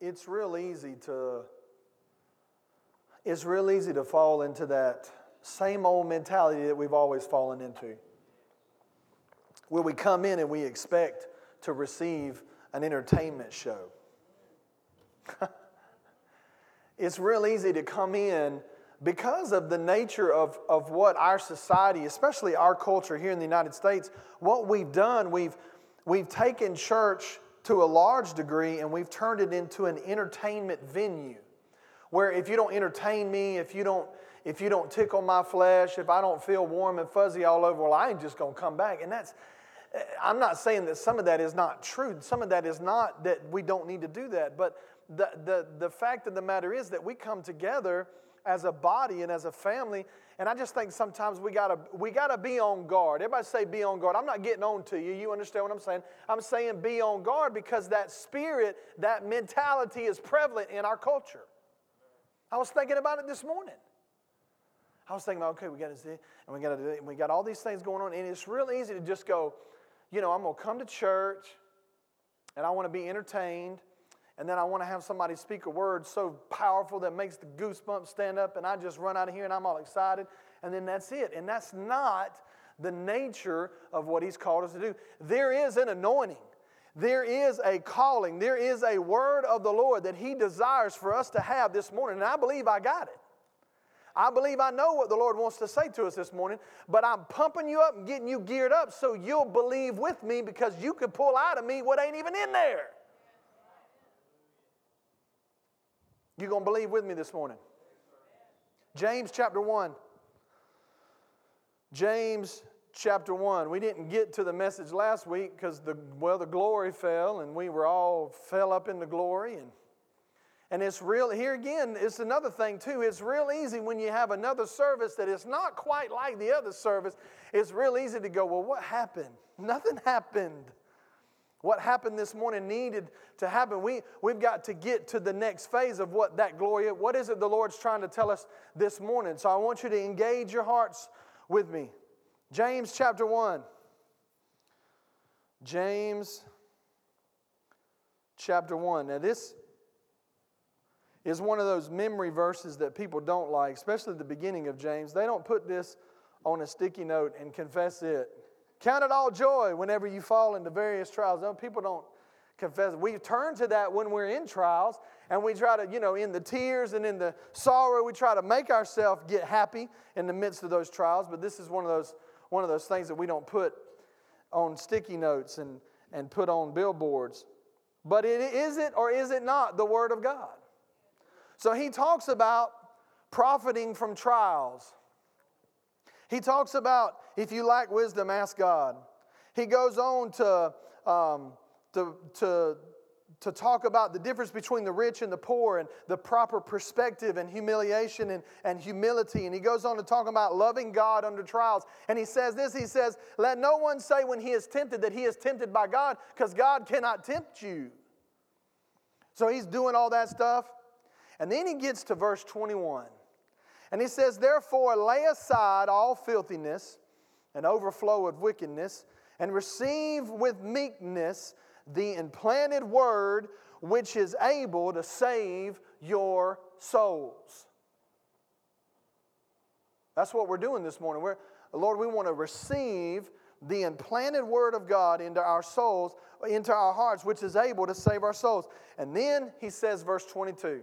it's real easy to it's real easy to fall into that same old mentality that we've always fallen into. Where we come in and we expect to receive an entertainment show. it's real easy to come in because of the nature of, of what our society, especially our culture here in the United States, what we've done, we've, we've taken church to a large degree and we've turned it into an entertainment venue where if you don't entertain me if you don't if you don't tickle my flesh if i don't feel warm and fuzzy all over well i ain't just to come back and that's eh, i'm not saying that some of that is not true some of that is not that we don't need to do that but the, the, the fact of the matter is that we come together as a body and as a family. And I just think sometimes we gotta we gotta be on guard. Everybody say be on guard. I'm not getting on to you. You understand what I'm saying? I'm saying be on guard because that spirit, that mentality is prevalent in our culture. I was thinking about it this morning. I was thinking, about, okay, we got to see, and we got to, we got all these things going on, and it's real easy to just go, you know, I'm gonna come to church, and I want to be entertained, and then I want to have somebody speak a word so powerful that makes the goosebumps stand up, and I just run out of here and I'm all excited, and then that's it. And that's not the nature of what He's called us to do. There is an anointing. There is a calling. There is a word of the Lord that He desires for us to have this morning. And I believe I got it. I believe I know what the Lord wants to say to us this morning, but I'm pumping you up and getting you geared up so you'll believe with me because you can pull out of me what ain't even in there. You going to believe with me this morning? James chapter 1. James chapter 1. We didn't get to the message last week because the well the glory fell and we were all fell up in the glory and and it's real here again it's another thing too it's real easy when you have another service that is not quite like the other service it's real easy to go well what happened nothing happened what happened this morning needed to happen. We, we've got to get to the next phase of what that glory is. What is it the Lord's trying to tell us this morning? So I want you to engage your hearts with me. James chapter 1. James chapter 1. Now, this is one of those memory verses that people don't like, especially the beginning of James. They don't put this on a sticky note and confess it. Count it all joy whenever you fall into various trials. No, people don't confess. We turn to that when we're in trials and we try to, you know, in the tears and in the sorrow, we try to make ourselves get happy in the midst of those trials. But this is one of those, one of those things that we don't put on sticky notes and, and put on billboards. But it, is it or is it not the Word of God? So he talks about profiting from trials. He talks about if you lack wisdom, ask God. He goes on to, um, to, to, to talk about the difference between the rich and the poor and the proper perspective and humiliation and, and humility. And he goes on to talk about loving God under trials. And he says this He says, Let no one say when he is tempted that he is tempted by God, because God cannot tempt you. So he's doing all that stuff. And then he gets to verse 21. And he says, Therefore, lay aside all filthiness and overflow of wickedness, and receive with meekness the implanted word which is able to save your souls. That's what we're doing this morning. We're, Lord, we want to receive the implanted word of God into our souls, into our hearts, which is able to save our souls. And then he says, verse 22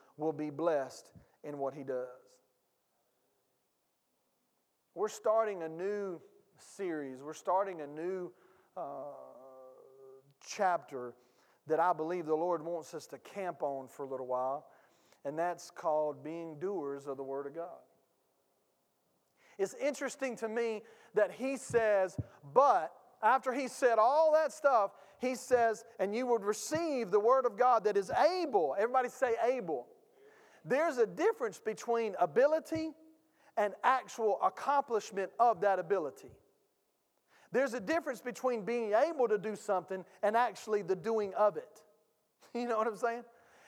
will be blessed in what he does. We're starting a new series, we're starting a new uh, chapter that I believe the Lord wants us to camp on for a little while, and that's called being doers of the Word of God. It's interesting to me that he says, but after he said all that stuff, he says, and you would receive the word of God that is able. Everybody say able. There's a difference between ability and actual accomplishment of that ability. There's a difference between being able to do something and actually the doing of it. You know what I'm saying?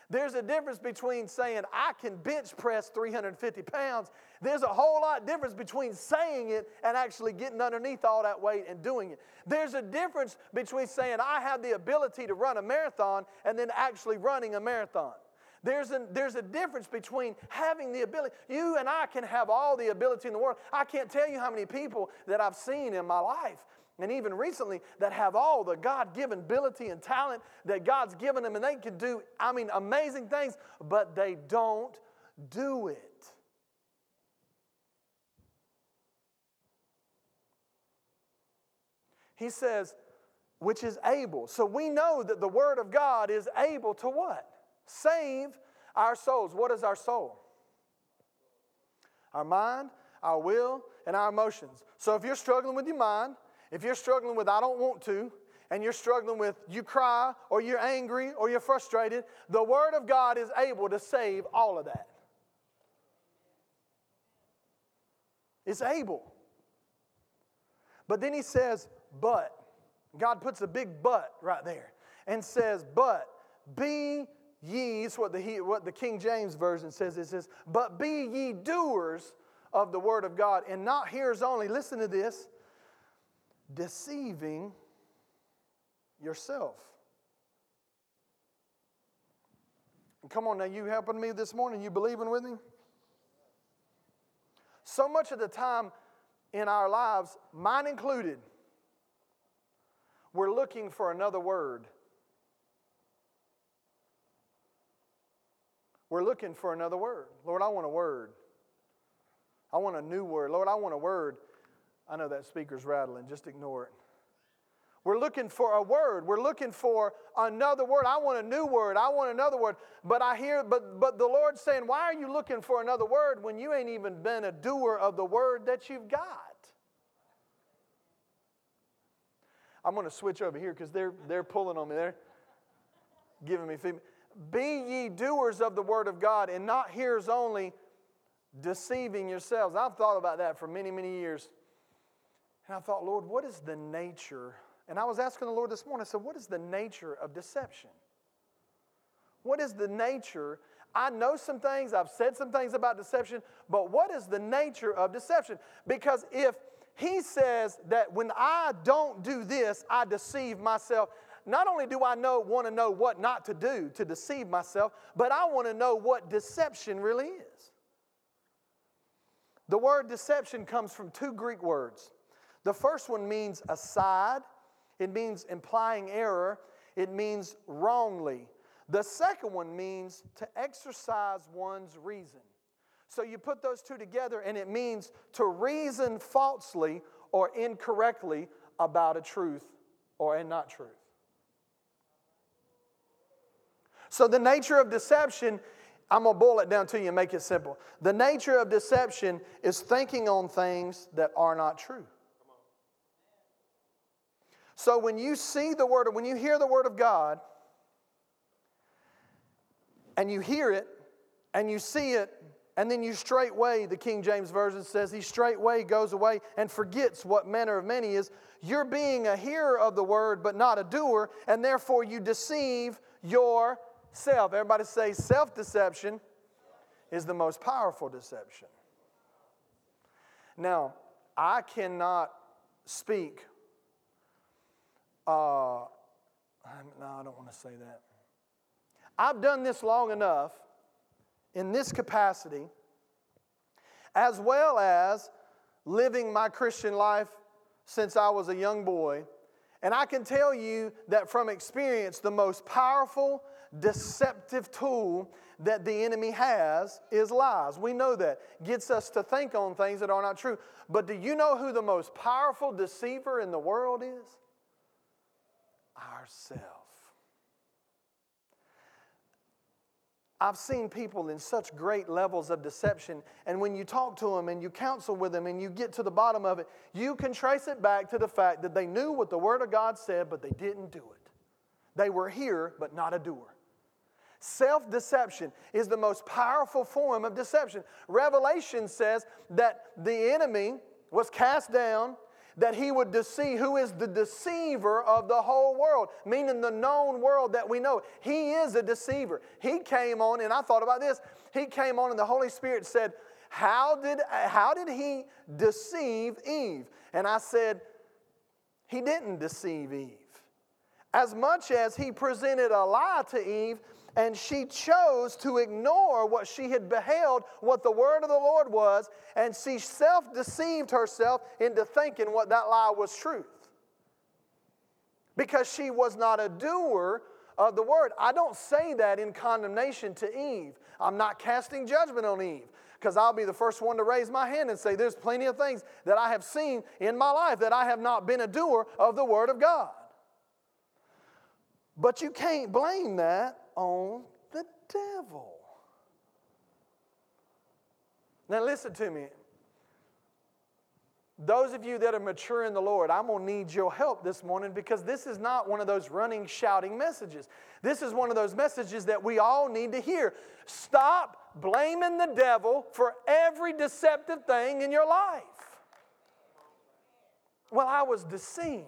There's a difference between saying, I can bench press 350 pounds. There's a whole lot difference between saying it and actually getting underneath all that weight and doing it. There's a difference between saying, I have the ability to run a marathon and then actually running a marathon. There's a, there's a difference between having the ability. You and I can have all the ability in the world. I can't tell you how many people that I've seen in my life and even recently that have all the God given ability and talent that God's given them, and they can do, I mean, amazing things, but they don't do it. He says, which is able. So we know that the Word of God is able to what? Save our souls. What is our soul? Our mind, our will, and our emotions. So if you're struggling with your mind, if you're struggling with, I don't want to, and you're struggling with, you cry, or you're angry, or you're frustrated, the Word of God is able to save all of that. It's able. But then he says, but. God puts a big but right there and says, but be ye, it's what the, what the King James Version says, it says, but be ye doers of the word of God and not hearers only. Listen to this deceiving yourself. Come on now, you helping me this morning? You believing with me? So much of the time in our lives, mine included, we're looking for another word. We're looking for another word. Lord, I want a word. I want a new word. Lord, I want a word I know that speaker's rattling, just ignore it. We're looking for a word. We're looking for another word. I want a new word. I want another word. But I hear, but but the Lord's saying, why are you looking for another word when you ain't even been a doer of the word that you've got? I'm going to switch over here because they're they're pulling on me. They're giving me feedback. Be ye doers of the word of God and not hearers only, deceiving yourselves. I've thought about that for many, many years. And I thought, Lord, what is the nature? And I was asking the Lord this morning, I said, what is the nature of deception? What is the nature? I know some things, I've said some things about deception, but what is the nature of deception? Because if he says that when I don't do this, I deceive myself, not only do I know, want to know what not to do to deceive myself, but I want to know what deception really is. The word deception comes from two Greek words the first one means aside, it means implying error, it means wrongly. The second one means to exercise one's reason. So you put those two together, and it means to reason falsely or incorrectly about a truth or a not truth. So the nature of deception, I'm gonna boil it down to you and make it simple. The nature of deception is thinking on things that are not true. So when you see the word, when you hear the word of God, and you hear it, and you see it, and then you straightway, the King James Version says, he straightway goes away and forgets what manner of man he is. You're being a hearer of the word, but not a doer, and therefore you deceive yourself. Everybody say self deception is the most powerful deception. Now, I cannot speak uh, no, I don't want to say that. I've done this long enough in this capacity, as well as living my Christian life since I was a young boy. And I can tell you that from experience, the most powerful deceptive tool that the enemy has is lies. We know that. Gets us to think on things that are not true. But do you know who the most powerful deceiver in the world is? ourself. I've seen people in such great levels of deception, and when you talk to them and you counsel with them and you get to the bottom of it, you can trace it back to the fact that they knew what the Word of God said, but they didn't do it. They were here, but not a doer. Self deception is the most powerful form of deception. Revelation says that the enemy was cast down, that he would deceive, who is the deceiver of the whole world, meaning the known world that we know. He is a deceiver. He came on, and I thought about this. He came on, and the Holy Spirit said, How did, how did he deceive Eve? And I said, He didn't deceive Eve. As much as he presented a lie to Eve, and she chose to ignore what she had beheld, what the word of the Lord was, and she self deceived herself into thinking what that lie was truth. Because she was not a doer of the word. I don't say that in condemnation to Eve. I'm not casting judgment on Eve because I'll be the first one to raise my hand and say, There's plenty of things that I have seen in my life that I have not been a doer of the word of God. But you can't blame that on the devil. Now, listen to me. Those of you that are mature in the Lord, I'm going to need your help this morning because this is not one of those running, shouting messages. This is one of those messages that we all need to hear. Stop blaming the devil for every deceptive thing in your life. Well, I was deceived.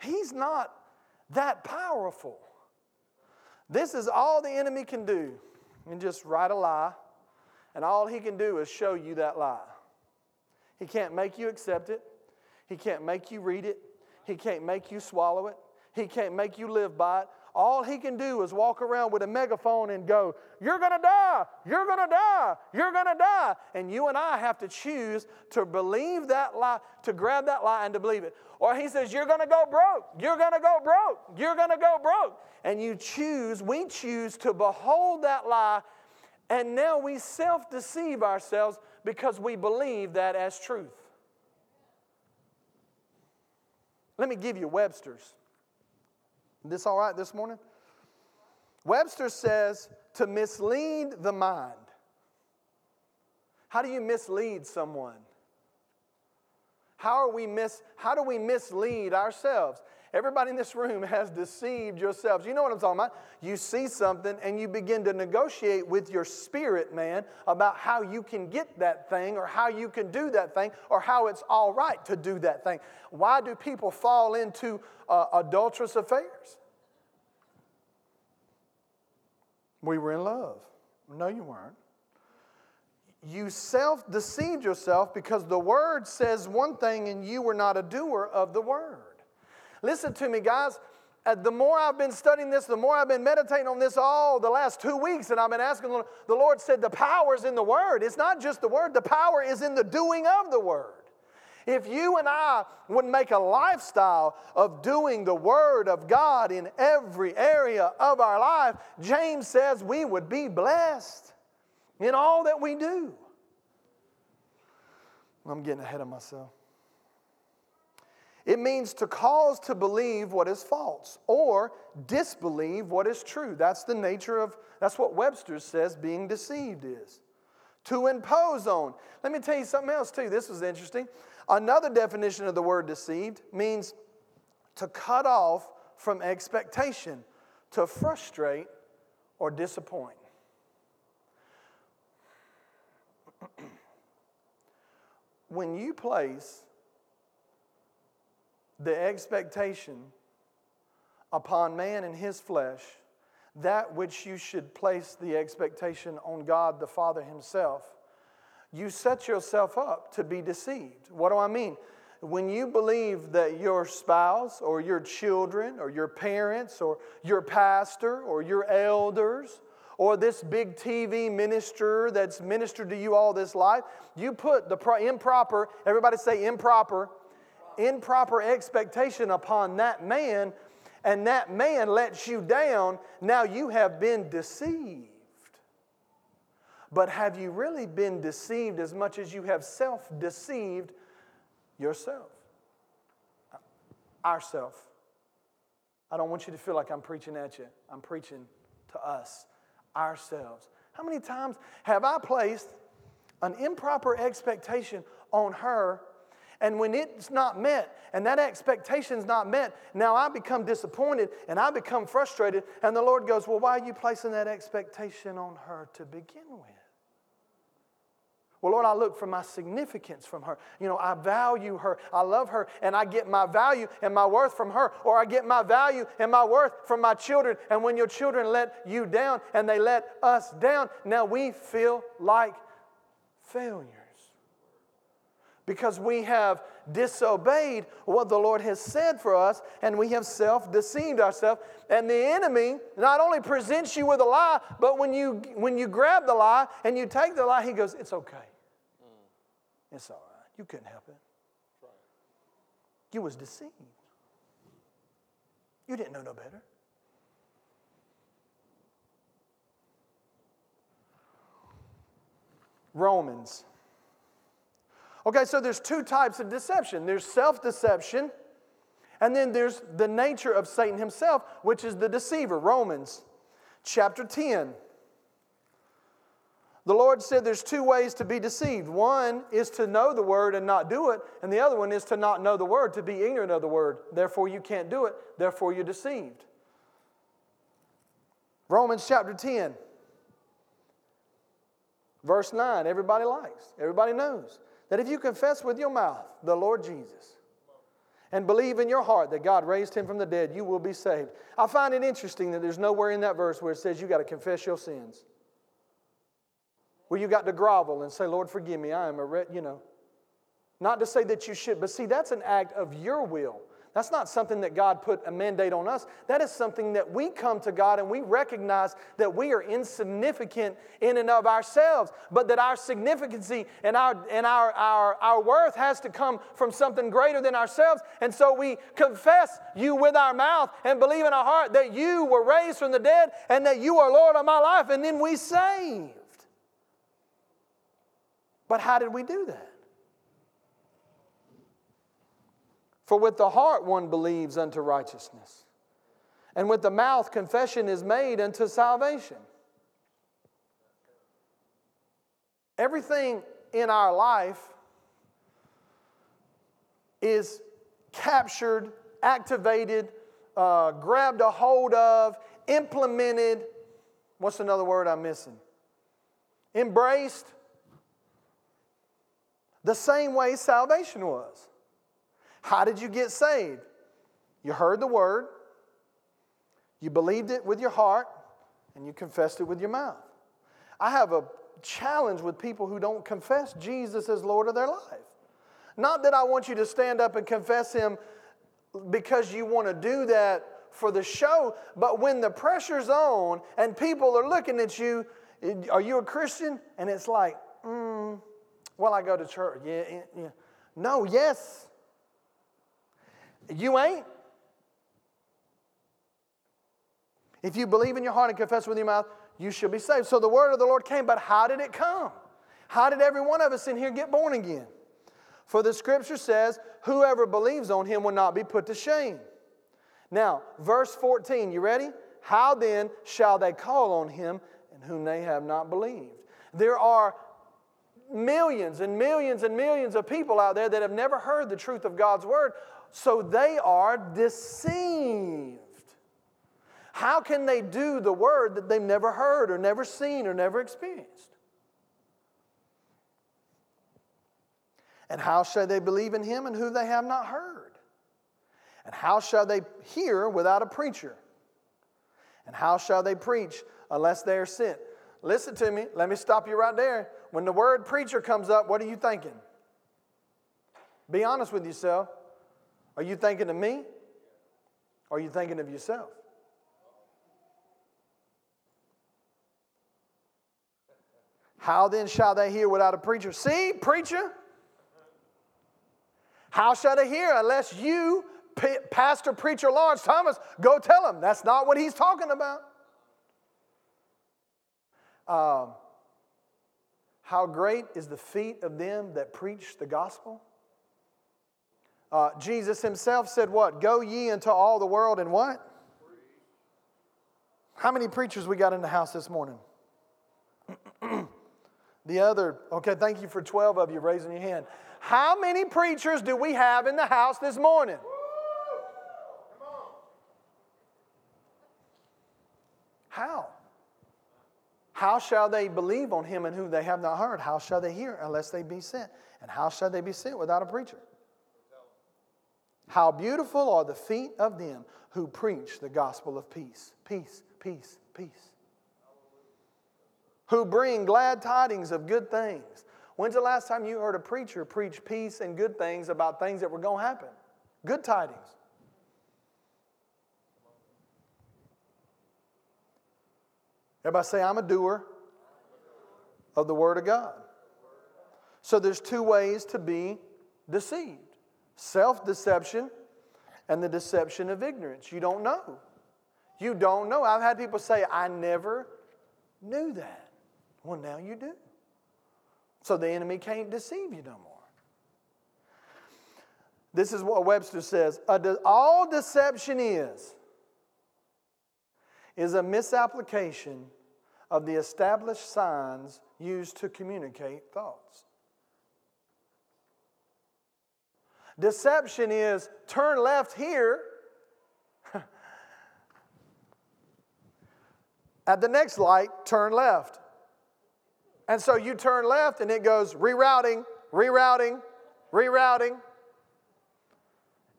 He's not that powerful. This is all the enemy can do and just write a lie, and all he can do is show you that lie. He can't make you accept it, he can't make you read it, he can't make you swallow it, he can't make you live by it. All he can do is walk around with a megaphone and go, You're gonna die, you're gonna die, you're gonna die. And you and I have to choose to believe that lie, to grab that lie and to believe it. Or he says, You're gonna go broke, you're gonna go broke, you're gonna go broke. And you choose, we choose to behold that lie, and now we self deceive ourselves because we believe that as truth. Let me give you Webster's. This all right this morning? Webster says to mislead the mind. How do you mislead someone? How are we mis how do we mislead ourselves? Everybody in this room has deceived yourselves. You know what I'm talking about? You see something and you begin to negotiate with your spirit man about how you can get that thing or how you can do that thing or how it's all right to do that thing. Why do people fall into uh, adulterous affairs? We were in love. No, you weren't. You self deceived yourself because the word says one thing and you were not a doer of the word. Listen to me, guys. Uh, the more I've been studying this, the more I've been meditating on this all the last two weeks, and I've been asking the Lord said, The power is in the Word. It's not just the Word, the power is in the doing of the Word. If you and I would make a lifestyle of doing the Word of God in every area of our life, James says we would be blessed in all that we do. I'm getting ahead of myself. It means to cause to believe what is false or disbelieve what is true. That's the nature of, that's what Webster says being deceived is. To impose on. Let me tell you something else too. This was interesting. Another definition of the word deceived means to cut off from expectation, to frustrate or disappoint. when you place the expectation upon man and his flesh, that which you should place the expectation on God the Father Himself, you set yourself up to be deceived. What do I mean? When you believe that your spouse or your children or your parents or your pastor or your elders or this big TV minister that's ministered to you all this life, you put the improper, everybody say improper, improper expectation upon that man, and that man lets you down, now you have been deceived. But have you really been deceived as much as you have self deceived yourself? Ourself. I don't want you to feel like I'm preaching at you. I'm preaching to us, ourselves. How many times have I placed an improper expectation on her And when it's not met and that expectation's not met, now I become disappointed and I become frustrated. And the Lord goes, Well, why are you placing that expectation on her to begin with? Well, Lord, I look for my significance from her. You know, I value her, I love her, and I get my value and my worth from her, or I get my value and my worth from my children. And when your children let you down and they let us down, now we feel like failures because we have disobeyed what the Lord has said for us and we have self deceived ourselves. And the enemy not only presents you with a lie, but when you, when you grab the lie and you take the lie, he goes, It's okay. Mm. It's all right. You couldn't help it. Right. You was deceived. You didn't know no better. Romans Okay, so there's two types of deception there's self deception, and then there's the nature of Satan himself, which is the deceiver. Romans chapter 10. The Lord said there's two ways to be deceived. One is to know the word and not do it, and the other one is to not know the word, to be ignorant of the word. Therefore, you can't do it, therefore, you're deceived. Romans chapter 10, verse 9, everybody likes, everybody knows that if you confess with your mouth the Lord Jesus and believe in your heart that God raised him from the dead, you will be saved. I find it interesting that there's nowhere in that verse where it says you got to confess your sins. Where you got to grovel and say, Lord, forgive me, I am a, you know. Not to say that you should, but see, that's an act of your will. That's not something that God put a mandate on us. That is something that we come to God and we recognize that we are insignificant in and of ourselves, but that our significancy and our and our, our, our worth has to come from something greater than ourselves. And so we confess you with our mouth and believe in our heart that you were raised from the dead and that you are Lord of my life, and then we saved. But how did we do that? For with the heart one believes unto righteousness, and with the mouth confession is made unto salvation. Everything in our life is captured, activated, uh, grabbed a hold of, implemented. What's another word I'm missing? Embraced. The same way salvation was. How did you get saved? You heard the word, you believed it with your heart, and you confessed it with your mouth. I have a challenge with people who don't confess Jesus as Lord of their life. Not that I want you to stand up and confess Him because you want to do that for the show, but when the pressure's on and people are looking at you, are you a Christian? And it's like, mm, well, I go to church. Yeah, yeah. No, yes. You ain't. If you believe in your heart and confess with your mouth, you shall be saved. So the word of the Lord came, but how did it come? How did every one of us in here get born again? For the scripture says, Whoever believes on him will not be put to shame. Now, verse 14, you ready? How then shall they call on him in whom they have not believed? There are millions and millions and millions of people out there that have never heard the truth of God's word so they are deceived. How can they do the word that they've never heard or never seen or never experienced? And how shall they believe in him and who they have not heard? And how shall they hear without a preacher? And how shall they preach unless they are sent? Listen to me. Let me stop you right there. When the word preacher comes up, what are you thinking? Be honest with yourself. Are you thinking of me? Or are you thinking of yourself? How then shall they hear without a preacher? See, preacher? How shall they hear unless you, Pastor Preacher Lawrence Thomas, go tell them? That's not what he's talking about. Um, how great is the feet of them that preach the gospel? Uh, Jesus himself said, What? Go ye into all the world and what? How many preachers we got in the house this morning? The other, okay, thank you for 12 of you raising your hand. How many preachers do we have in the house this morning? How? How shall they believe on him and who they have not heard? How shall they hear unless they be sent? And how shall they be sent without a preacher? How beautiful are the feet of them who preach the gospel of peace. Peace, peace, peace. Who bring glad tidings of good things. When's the last time you heard a preacher preach peace and good things about things that were going to happen? Good tidings. Everybody say, I'm a doer of the Word of God. So there's two ways to be deceived self deception and the deception of ignorance. You don't know. You don't know. I've had people say, I never knew that. Well, now you do. So the enemy can't deceive you no more. This is what Webster says all deception is is a misapplication of the established signs used to communicate thoughts. Deception is turn left here. At the next light, turn left. And so you turn left and it goes rerouting, rerouting, rerouting.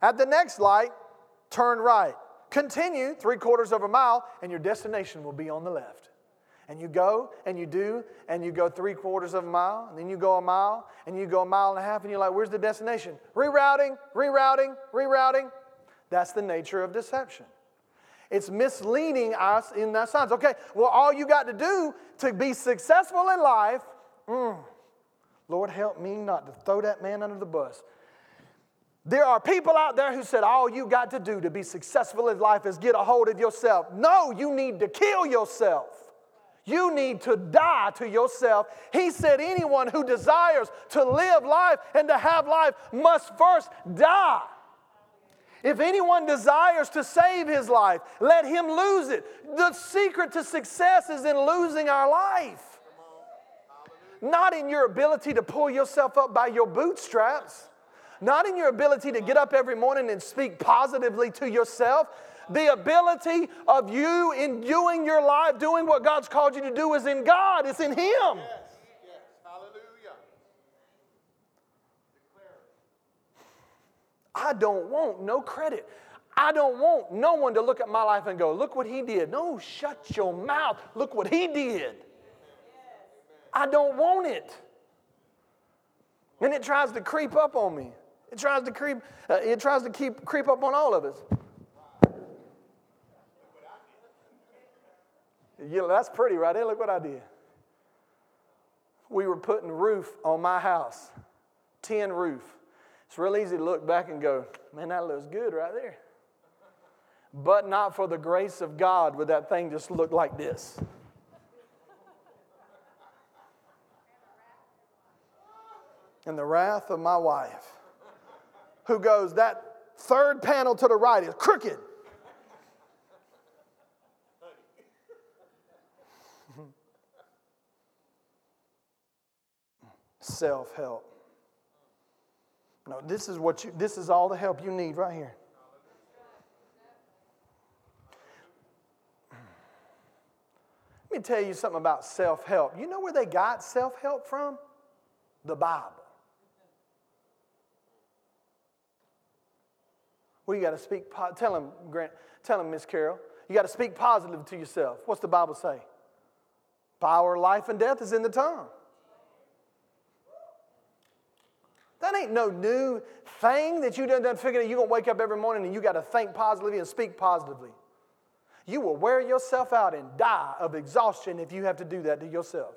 At the next light, turn right. Continue three quarters of a mile, and your destination will be on the left. And you go and you do, and you go three quarters of a mile, and then you go a mile, and you go a mile and a half, and you're like, where's the destination? Rerouting, rerouting, rerouting. That's the nature of deception. It's misleading us in that sense. Okay, well, all you got to do to be successful in life, mm, Lord, help me not to throw that man under the bus. There are people out there who said all you got to do to be successful in life is get a hold of yourself. No, you need to kill yourself. You need to die to yourself. He said, anyone who desires to live life and to have life must first die. If anyone desires to save his life, let him lose it. The secret to success is in losing our life, not in your ability to pull yourself up by your bootstraps not in your ability to get up every morning and speak positively to yourself. The ability of you in doing your life, doing what God's called you to do, is in God, it's in Him. Yes, yes. Hallelujah. I don't want no credit. I don't want no one to look at my life and go, look what he did. No, shut your mouth. Look what he did. I don't want it. And it tries to creep up on me. It tries to creep, uh, it tries to keep creep up on all of us. That's pretty right there. Look what I did. We were putting roof on my house, tin roof. It's real easy to look back and go, man, that looks good right there. But not for the grace of God would that thing just look like this. And the wrath of my wife who goes, That third panel to the right is crooked. Self help. No, this is what you this is all the help you need right here. Let me tell you something about self help. You know where they got self help from? The Bible. Well, you got to speak, tell him, Grant, tell him, Miss Carol, you got to speak positive to yourself. What's the Bible say? Power, life, and death is in the tongue. That ain't no new thing that you done, done figured out. You're to wake up every morning and you got to think positively and speak positively. You will wear yourself out and die of exhaustion if you have to do that to yourself.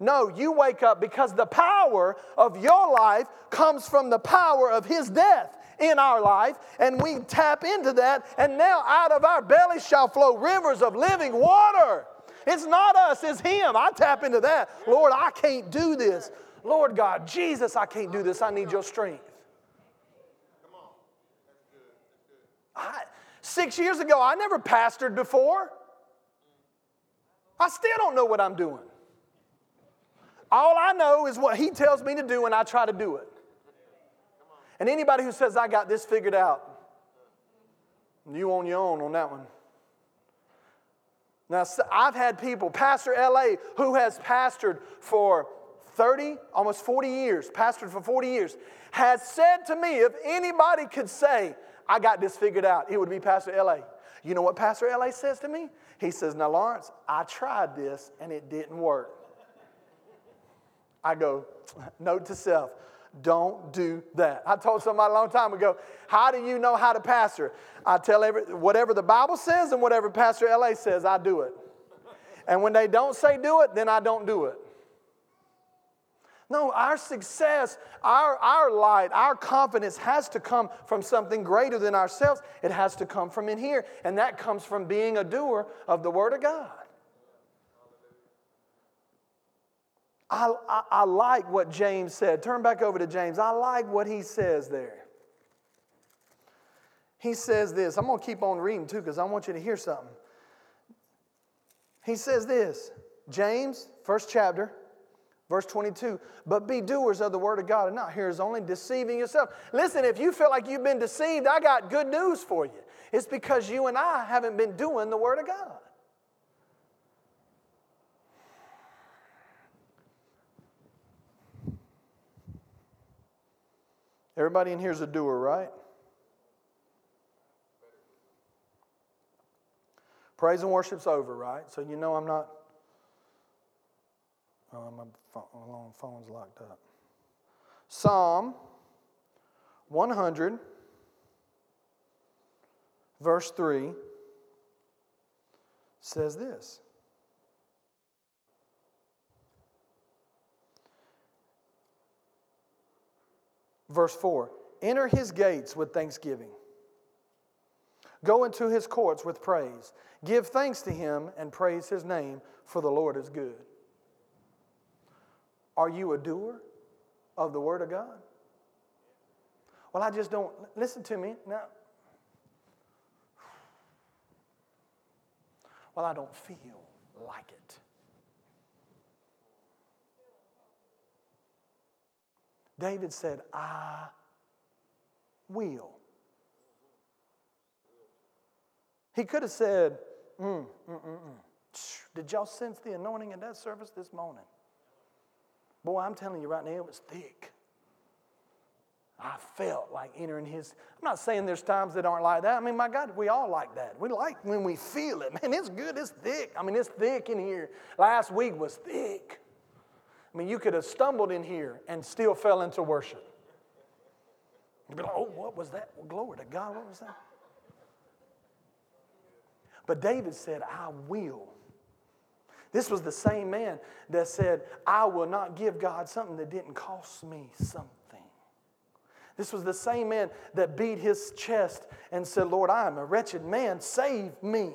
No, you wake up because the power of your life comes from the power of His death in our life, and we tap into that, and now out of our belly shall flow rivers of living water. It's not us, it's Him. I tap into that. Lord, I can't do this. Lord God, Jesus, I can't do this. I need your strength. I, six years ago, I never pastored before. I still don't know what I'm doing. All I know is what he tells me to do, and I try to do it. And anybody who says, I got this figured out, you on your own on that one. Now, I've had people, Pastor LA, who has pastored for 30, almost 40 years, pastored for 40 years, has said to me, if anybody could say, I got this figured out, it would be Pastor LA. You know what Pastor LA says to me? He says, Now, Lawrence, I tried this and it didn't work. I go, Note to self, don't do that. I told somebody a long time ago, How do you know how to pastor? I tell every, whatever the Bible says and whatever Pastor LA says, I do it. And when they don't say do it, then I don't do it. No, our success, our, our light, our confidence has to come from something greater than ourselves. It has to come from in here. And that comes from being a doer of the Word of God. I, I, I like what James said. Turn back over to James. I like what he says there. He says this. I'm going to keep on reading too because I want you to hear something. He says this James, first chapter, Verse 22, but be doers of the word of God and not hearers only, deceiving yourself. Listen, if you feel like you've been deceived, I got good news for you. It's because you and I haven't been doing the word of God. Everybody in here is a doer, right? Praise and worship's over, right? So you know I'm not Oh, my phone, phone's locked up. Psalm 100, verse 3 says this. Verse 4 Enter his gates with thanksgiving. Go into his courts with praise. Give thanks to him and praise his name, for the Lord is good. Are you a doer of the Word of God? Well, I just don't. Listen to me. Now, well, I don't feel like it. David said, I will. He could have said, mm, mm, mm, mm. Did y'all sense the anointing in that service this morning? Boy, I'm telling you right now, it was thick. I felt like entering his. I'm not saying there's times that aren't like that. I mean, my God, we all like that. We like when we feel it. Man, it's good, it's thick. I mean, it's thick in here. Last week was thick. I mean, you could have stumbled in here and still fell into worship. You'd be like, oh, what was that? Well, glory to God, what was that? But David said, I will this was the same man that said, I will not give God something that didn't cost me something. This was the same man that beat his chest and said, Lord, I am a wretched man, save me.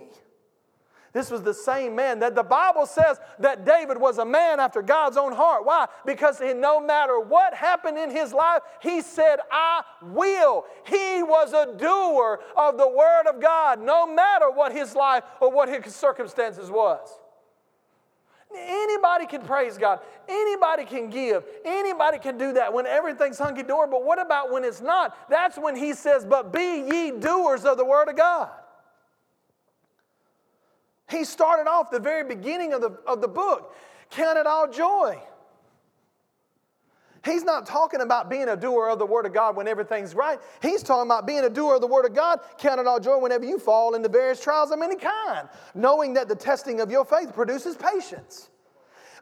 This was the same man that the Bible says that David was a man after God's own heart. Why? Because in no matter what happened in his life, he said, I will. He was a doer of the Word of God, no matter what his life or what his circumstances was. Anybody can praise God. Anybody can give. Anybody can do that when everything's hunky dory. But what about when it's not? That's when he says, But be ye doers of the word of God. He started off the very beginning of the, of the book. Count it all joy. He's not talking about being a doer of the Word of God when everything's right. He's talking about being a doer of the Word of God, count it all joy whenever you fall into various trials of any kind, knowing that the testing of your faith produces patience.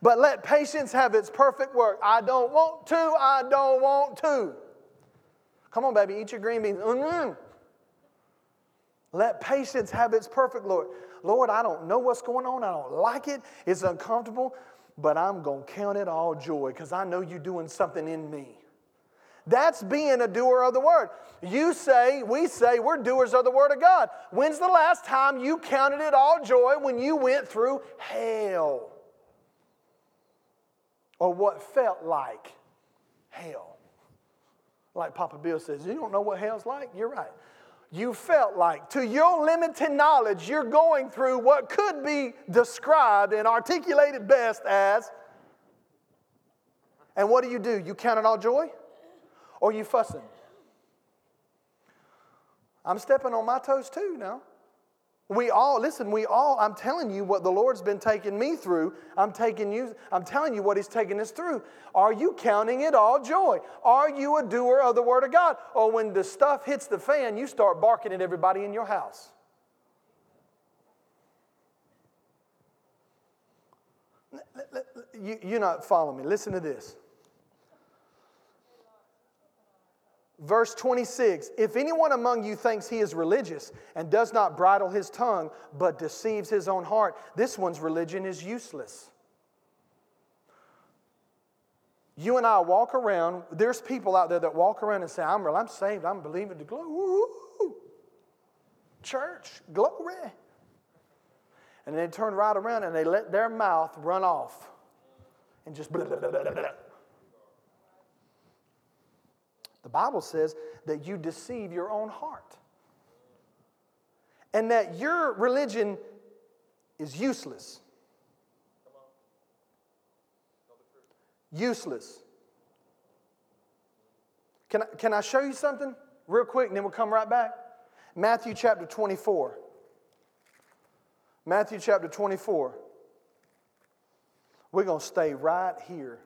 But let patience have its perfect work. I don't want to, I don't want to. Come on, baby, eat your green beans. Mm-hmm. Let patience have its perfect, Lord. Lord, I don't know what's going on. I don't like it. It's uncomfortable but I'm going to count it all joy because I know you're doing something in me. That's being a doer of the word. You say, we say, we're doers of the word of God. When's the last time you counted it all joy when you went through hell? Or what felt like hell? Like Papa Bill says, you don't know what hell's like? You're right you felt like. To your limited knowledge, you're going through what could be described and articulated best as And what do you do? You count it all joy? Or you fussing? I'm stepping on my toes too now. We all, listen, we all, I'm telling you what the Lord's been taking me through. I'm taking you, I'm telling you what He's taking us through. Are you counting it all joy? Are you a doer of the Word of God? Or when the stuff hits the fan, you start barking at everybody in your house? You, you're not following me. Listen to this. Verse 26 If anyone among you thinks he is religious and does not bridle his tongue, but deceives his own heart, this one's religion is useless. You and I walk around, there's people out there that walk around and say, I'm, real, I'm saved, I'm believing the glory. Church, glory. And they turn right around and they let their mouth run off and just blah, blah, blah, blah, blah. The Bible says that you deceive your own heart. And that your religion is useless. Useless. Can I, can I show you something real quick and then we'll come right back? Matthew chapter 24. Matthew chapter 24. We're going to stay right here.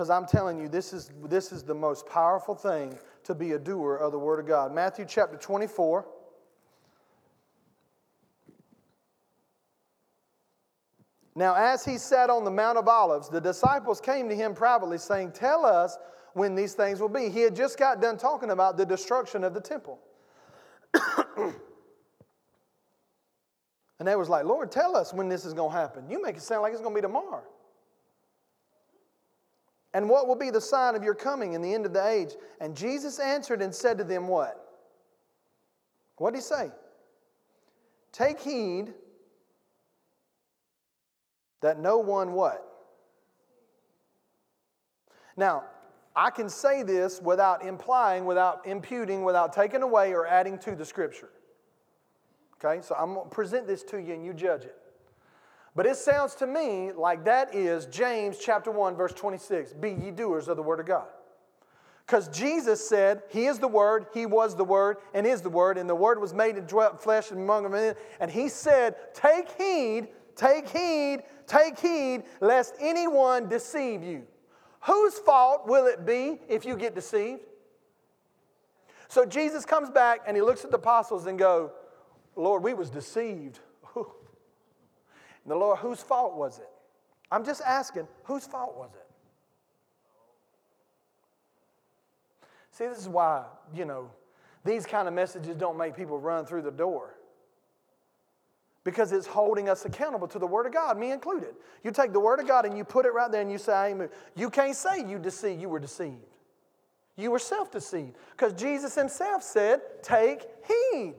Because I'm telling you, this is, this is the most powerful thing to be a doer of the Word of God. Matthew chapter 24. Now, as he sat on the Mount of Olives, the disciples came to him privately, saying, Tell us when these things will be. He had just got done talking about the destruction of the temple. and they was like, Lord, tell us when this is going to happen. You make it sound like it's going to be tomorrow. And what will be the sign of your coming in the end of the age? And Jesus answered and said to them, What? What did he say? Take heed that no one what? Now, I can say this without implying, without imputing, without taking away or adding to the scripture. Okay, so I'm going to present this to you and you judge it. But it sounds to me like that is James chapter 1, verse 26 Be ye doers of the word of God. Because Jesus said, He is the Word, He was the Word, and is the Word, and the Word was made and flesh and among them. And He said, Take heed, take heed, take heed, lest anyone deceive you. Whose fault will it be if you get deceived? So Jesus comes back and he looks at the apostles and go, Lord, we was deceived. And the Lord, whose fault was it? I'm just asking, whose fault was it? See, this is why, you know, these kind of messages don't make people run through the door. Because it's holding us accountable to the Word of God, me included. You take the Word of God and you put it right there and you say, I ain't You can't say you deceived, you were deceived. You were self deceived. Because Jesus Himself said, Take heed.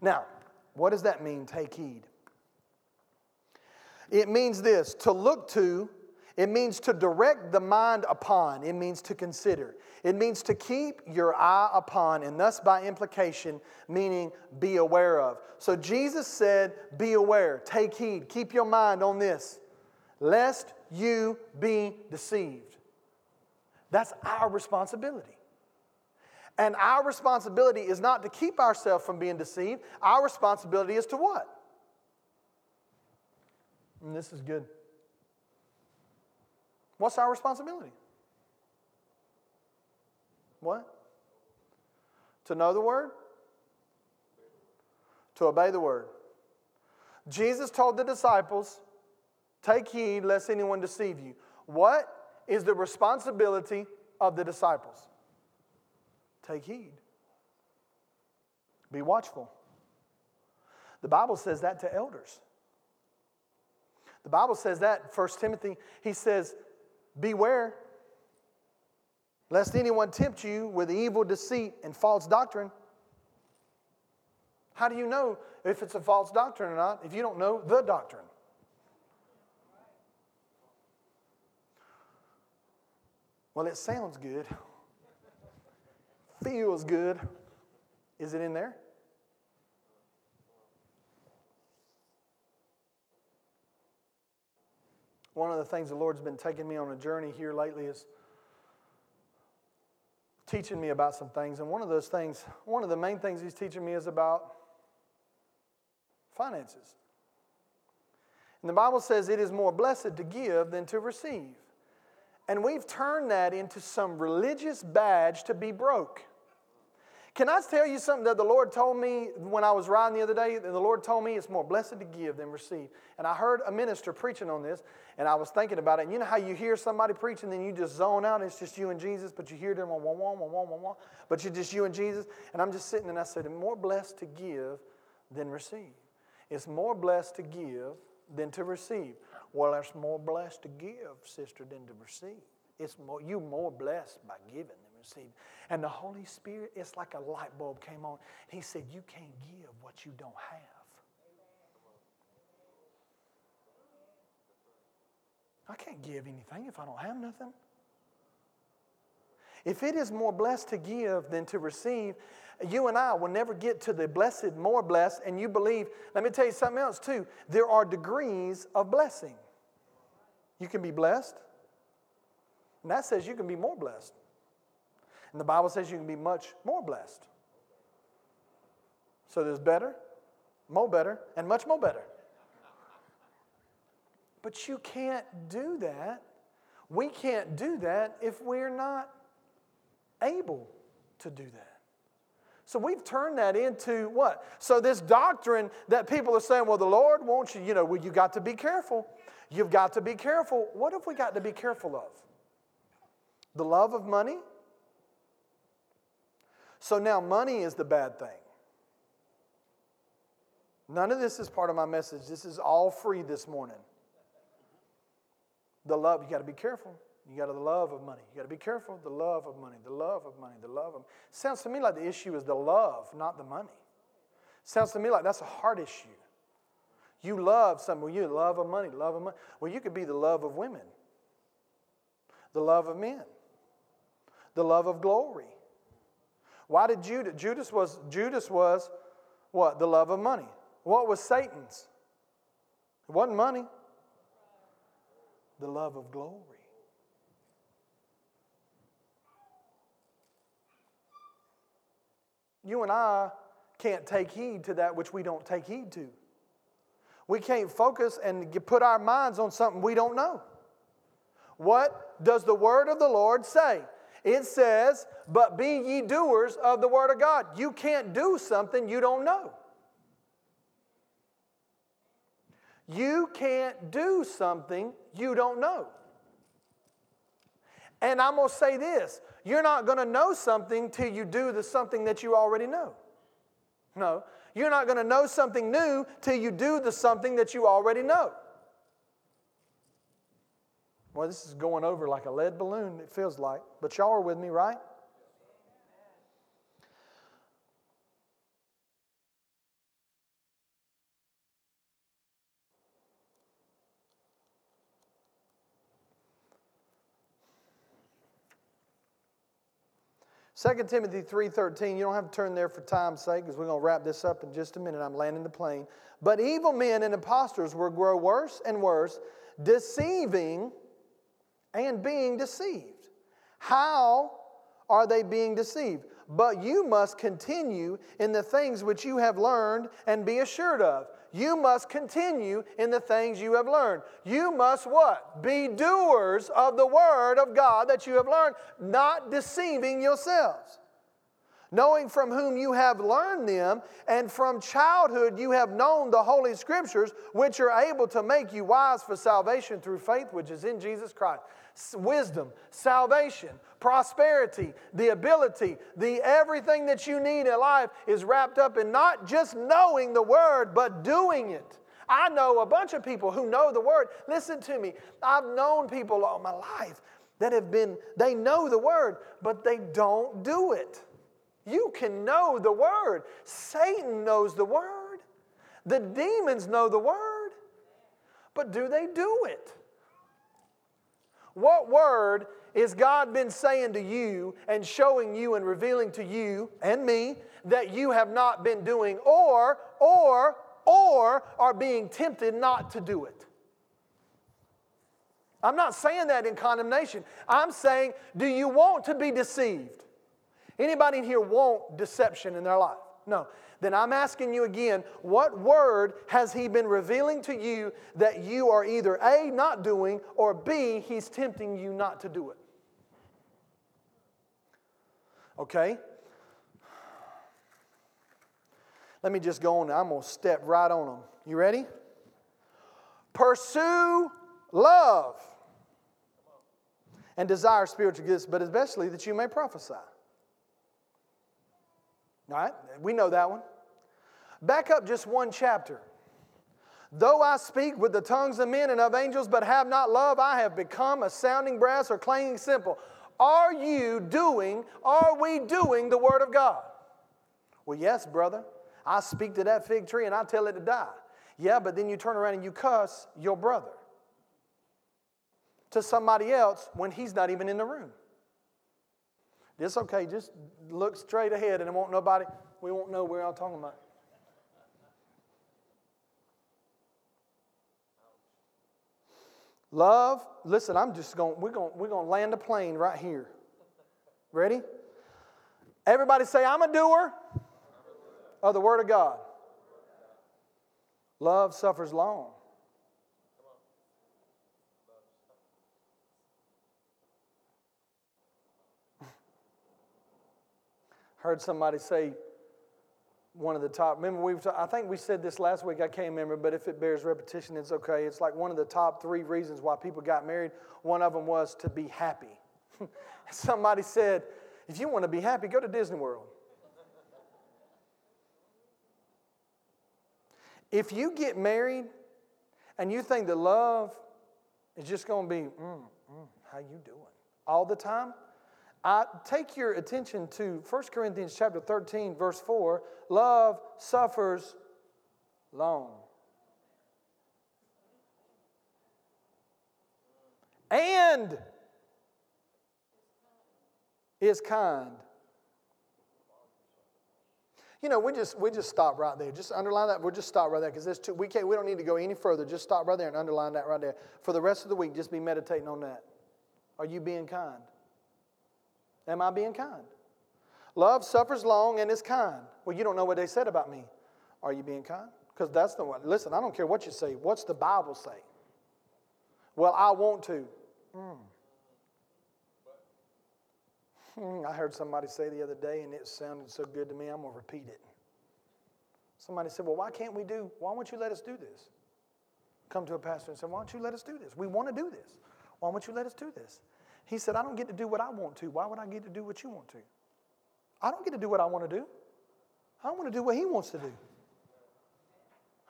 Now, what does that mean, take heed? It means this to look to, it means to direct the mind upon, it means to consider. It means to keep your eye upon, and thus by implication, meaning be aware of. So Jesus said, Be aware, take heed, keep your mind on this, lest you be deceived. That's our responsibility. And our responsibility is not to keep ourselves from being deceived. Our responsibility is to what? And this is good. What's our responsibility? What? To know the word? To obey the word. Jesus told the disciples, Take heed lest anyone deceive you. What is the responsibility of the disciples? Take heed. Be watchful. The Bible says that to elders. The Bible says that, 1 Timothy, he says, Beware, lest anyone tempt you with evil deceit and false doctrine. How do you know if it's a false doctrine or not if you don't know the doctrine? Well, it sounds good, feels good. Is it in there? One of the things the Lord's been taking me on a journey here lately is teaching me about some things. And one of those things, one of the main things He's teaching me is about finances. And the Bible says it is more blessed to give than to receive. And we've turned that into some religious badge to be broke. Can I tell you something that the Lord told me when I was riding the other day? The Lord told me it's more blessed to give than receive. And I heard a minister preaching on this, and I was thinking about it. And you know how you hear somebody preaching, then you just zone out, it's just you and Jesus, but you hear them one, one, one, one, one, one, but you're just you and Jesus. And I'm just sitting and I said, it's more blessed to give than receive. It's more blessed to give than to receive. Well, it's more blessed to give, sister, than to receive. It's more, you more blessed by giving receiving. And the Holy Spirit, it's like a light bulb came on. He said, You can't give what you don't have. I can't give anything if I don't have nothing. If it is more blessed to give than to receive, you and I will never get to the blessed, more blessed, and you believe. Let me tell you something else, too. There are degrees of blessing. You can be blessed, and that says you can be more blessed. And the Bible says you can be much more blessed. So there's better, more better, and much more better. But you can't do that. We can't do that if we're not able to do that. So we've turned that into what? So this doctrine that people are saying, well, the Lord wants you, you know, well, you got to be careful. You've got to be careful. What have we got to be careful of? The love of money? So now money is the bad thing. None of this is part of my message. This is all free this morning. The love, you got to be careful. You got to the love of money. You got to be careful. The love of money, the love of money, the love of. money. Sounds to me like the issue is the love, not the money. Sounds to me like that's a heart issue. You love someone. You love of money, love of money. Well, you could be the love of women, the love of men, the love of glory. Why did Judas? Judas was Judas was what? The love of money. What was Satan's? It wasn't money. The love of glory. You and I can't take heed to that which we don't take heed to. We can't focus and put our minds on something we don't know. What does the word of the Lord say? It says, But be ye doers of the word of God. You can't do something you don't know. You can't do something you don't know. And I'm going to say this you're not going to know something till you do the something that you already know. No, you're not going to know something new till you do the something that you already know. Well, this is going over like a lead balloon, it feels like. But y'all are with me, right? 2 Timothy 3.13, you don't have to turn there for time's sake because we're going to wrap this up in just a minute. I'm landing the plane. But evil men and impostors will grow worse and worse, deceiving and being deceived. How are they being deceived? But you must continue in the things which you have learned and be assured of you must continue in the things you have learned. You must what? Be doers of the word of God that you have learned, not deceiving yourselves. Knowing from whom you have learned them, and from childhood you have known the Holy Scriptures, which are able to make you wise for salvation through faith which is in Jesus Christ wisdom, salvation, prosperity, the ability, the everything that you need in life is wrapped up in not just knowing the word, but doing it. I know a bunch of people who know the word. Listen to me. I've known people all my life that have been, they know the word, but they don't do it. You can know the word. Satan knows the word. The demons know the word. But do they do it? What word is God been saying to you and showing you and revealing to you and me that you have not been doing or or or are being tempted not to do it? I'm not saying that in condemnation. I'm saying, do you want to be deceived? Anybody in here want deception in their life? No. Then I'm asking you again, what word has he been revealing to you that you are either A, not doing, or B, he's tempting you not to do it? Okay? Let me just go on. I'm going to step right on them. You ready? Pursue love and desire spiritual gifts, but especially that you may prophesy. All right, we know that one. Back up just one chapter. Though I speak with the tongues of men and of angels, but have not love, I have become a sounding brass or clanging cymbal. Are you doing, are we doing the Word of God? Well, yes, brother. I speak to that fig tree and I tell it to die. Yeah, but then you turn around and you cuss your brother to somebody else when he's not even in the room. It's okay, just look straight ahead and it won't nobody, we won't know where I'm talking about. Love, listen, I'm just going, we're going, we're going to land a plane right here. Ready? Everybody say, I'm a doer of the Word of God. Love suffers long. Heard somebody say one of the top. Remember, we I think we said this last week. I can't remember, but if it bears repetition, it's okay. It's like one of the top three reasons why people got married. One of them was to be happy. somebody said, if you want to be happy, go to Disney World. If you get married and you think that love is just going to be, mm, mm, how you doing? All the time, I take your attention to 1 Corinthians chapter 13, verse 4. Love suffers long. And is kind. You know, we just we just stop right there. Just underline that. We'll just stop right there because there's two. We can't. We don't need to go any further. Just stop right there and underline that right there. For the rest of the week, just be meditating on that. Are you being kind? Am I being kind? Love suffers long and is kind. Well, you don't know what they said about me. Are you being kind? Because that's the one. Listen, I don't care what you say. What's the Bible say? Well, I want to. Mm. I heard somebody say the other day, and it sounded so good to me, I'm going to repeat it. Somebody said, Well, why can't we do, why won't you let us do this? Come to a pastor and say, Why don't you let us do this? We want to do this. Why won't you let us do this? He said, I don't get to do what I want to. Why would I get to do what you want to? I don't get to do what I want to do. I want to do what he wants to do.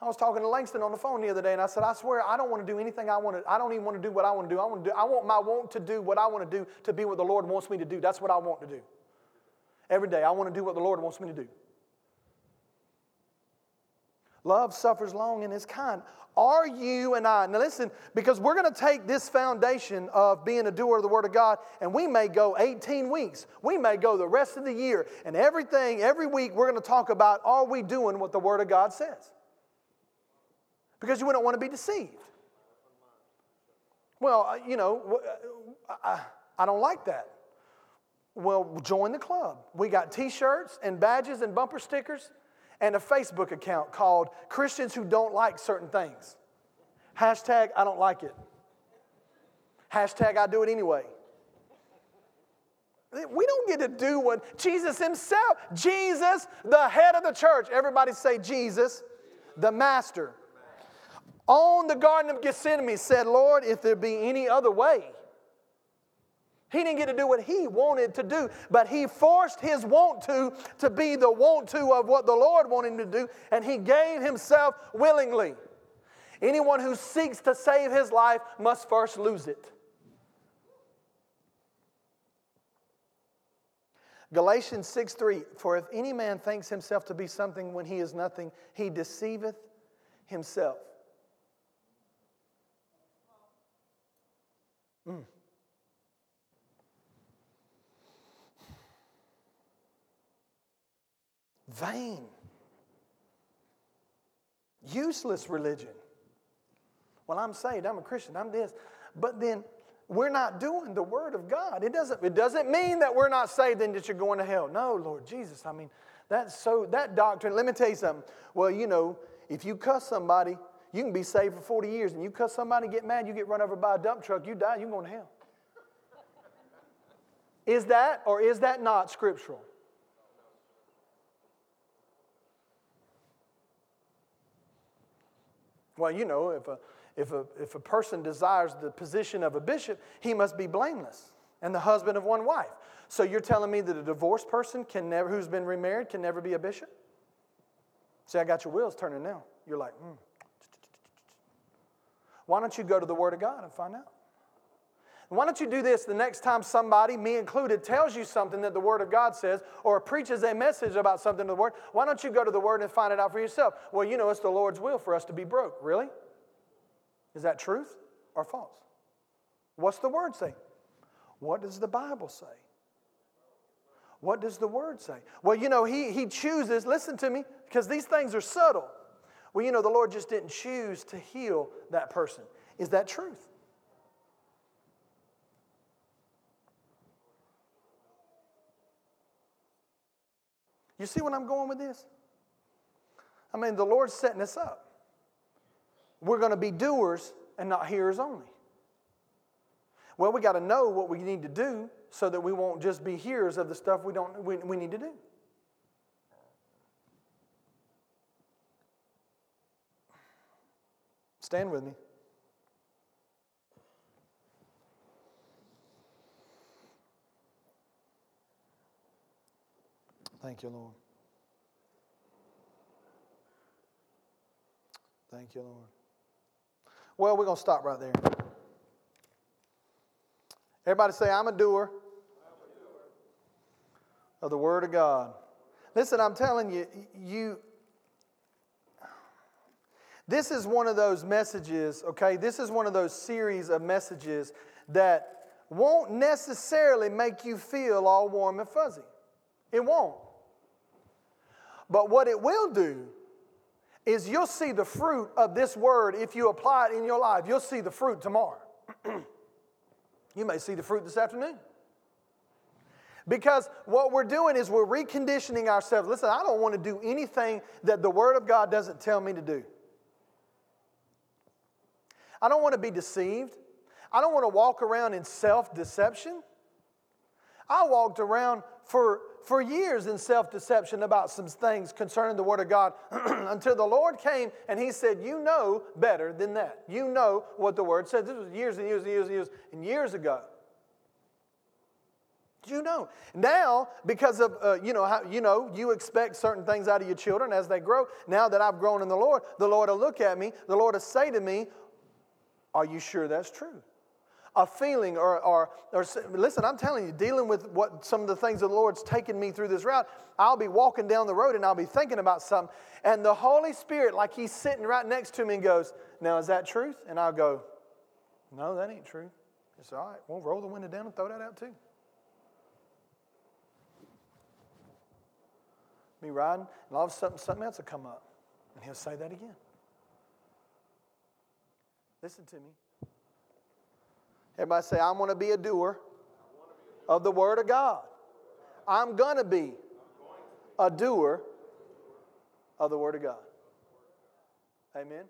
I was talking to Langston on the phone the other day, and I said, I swear I don't want to do anything I want to. I don't even want to do what I want to do. I want to do. I want my want to do what I want to do to be what the Lord wants me to do. That's what I want to do. Every day, I want to do what the Lord wants me to do. Love suffers long and is kind. Are you and I, now listen, because we're going to take this foundation of being a doer of the Word of God, and we may go 18 weeks. We may go the rest of the year, and everything, every week, we're going to talk about are we doing what the Word of God says? because you wouldn't want to be deceived. Well, uh, you know, uh, I, I don't like that. Well, join the club. We got t shirts and badges and bumper stickers and a Facebook account called Christians Who Don't Like Certain Things. Hashtag I don't like it. Hashtag I do it anyway. We don't get to do what Jesus Himself, Jesus, the head of the church, everybody say Jesus, the master on the Garden of Gethsemane said, Lord, if there be any other way. He didn't get to do what he wanted to do, but he forced his want to to be the want to of what the Lord wanted him to do, and he gave himself willingly. Anyone who seeks to save his life must first lose it. Galatians 6 3 For if any man thinks himself to be something when he is nothing, he deceiveth himself. Vain. Useless religion. Well, I'm saved, I'm a Christian, I'm this. but then we're not doing the Word of God. It doesn't, it doesn't mean that we're not saved and that you're going to hell. No, Lord Jesus. I mean, that's so, that doctrine, let me tell you something. Well, you know, if you cuss somebody, you can be saved for 40 years, and you cuss somebody, get mad, you get run over by a dump truck, you die, you're going to hell. Is that or is that not scriptural? Well, you know, if a, if a, if a person desires the position of a bishop, he must be blameless and the husband of one wife. So you're telling me that a divorced person can never, who's been remarried can never be a bishop? See, I got your wheels turning now. You're like, hmm. Why don't you go to the Word of God and find out? Why don't you do this the next time somebody, me included, tells you something that the Word of God says or preaches a message about something in the Word? Why don't you go to the Word and find it out for yourself? Well, you know, it's the Lord's will for us to be broke. Really? Is that truth or false? What's the Word say? What does the Bible say? What does the Word say? Well, you know, He, he chooses, listen to me, because these things are subtle. Well, you know, the Lord just didn't choose to heal that person. Is that truth? You see what I'm going with this? I mean, the Lord's setting us up. We're going to be doers and not hearers only. Well, we got to know what we need to do so that we won't just be hearers of the stuff we don't we, we need to do. Stand with me. Thank you, Lord. Thank you, Lord. Well, we're going to stop right there. Everybody say, I'm a doer, of the Word of God. Listen, I'm telling you, you. This is one of those messages, okay? This is one of those series of messages that won't necessarily make you feel all warm and fuzzy. It won't. But what it will do is you'll see the fruit of this word if you apply it in your life. You'll see the fruit tomorrow. you may see the fruit this afternoon. Because what we're doing is we're reconditioning ourselves. Listen, I don't want to do anything that the Word of God doesn't tell me to do. I don't want to be deceived. I don't want to walk around in self deception. I walked around for for years in self deception about some things concerning the Word of God until the Lord came and He said, You know better than that. You know what the Word said. This was years and years and years and years and years ago. You know. Now, because of, uh, you, know, how, you know, you expect certain things out of your children as they grow. Now that I've grown in the Lord, the Lord will look at me, the Lord will say to me, Are you sure that's true? A feeling or, or, or listen, I'm telling you, dealing with what some of the things the Lord's taken me through this route, I'll be walking down the road and I'll be thinking about something. And the Holy Spirit, like He's sitting right next to me and goes, Now, is that truth? And I'll go, No, that ain't true. It's all right. We'll roll the window down and throw that out too. Me riding, and all of a sudden something else will come up. And He'll say that again. Listen to me. Everybody say, I'm going to be a doer of the Word of God. I'm going to be a doer of the Word of God. Amen.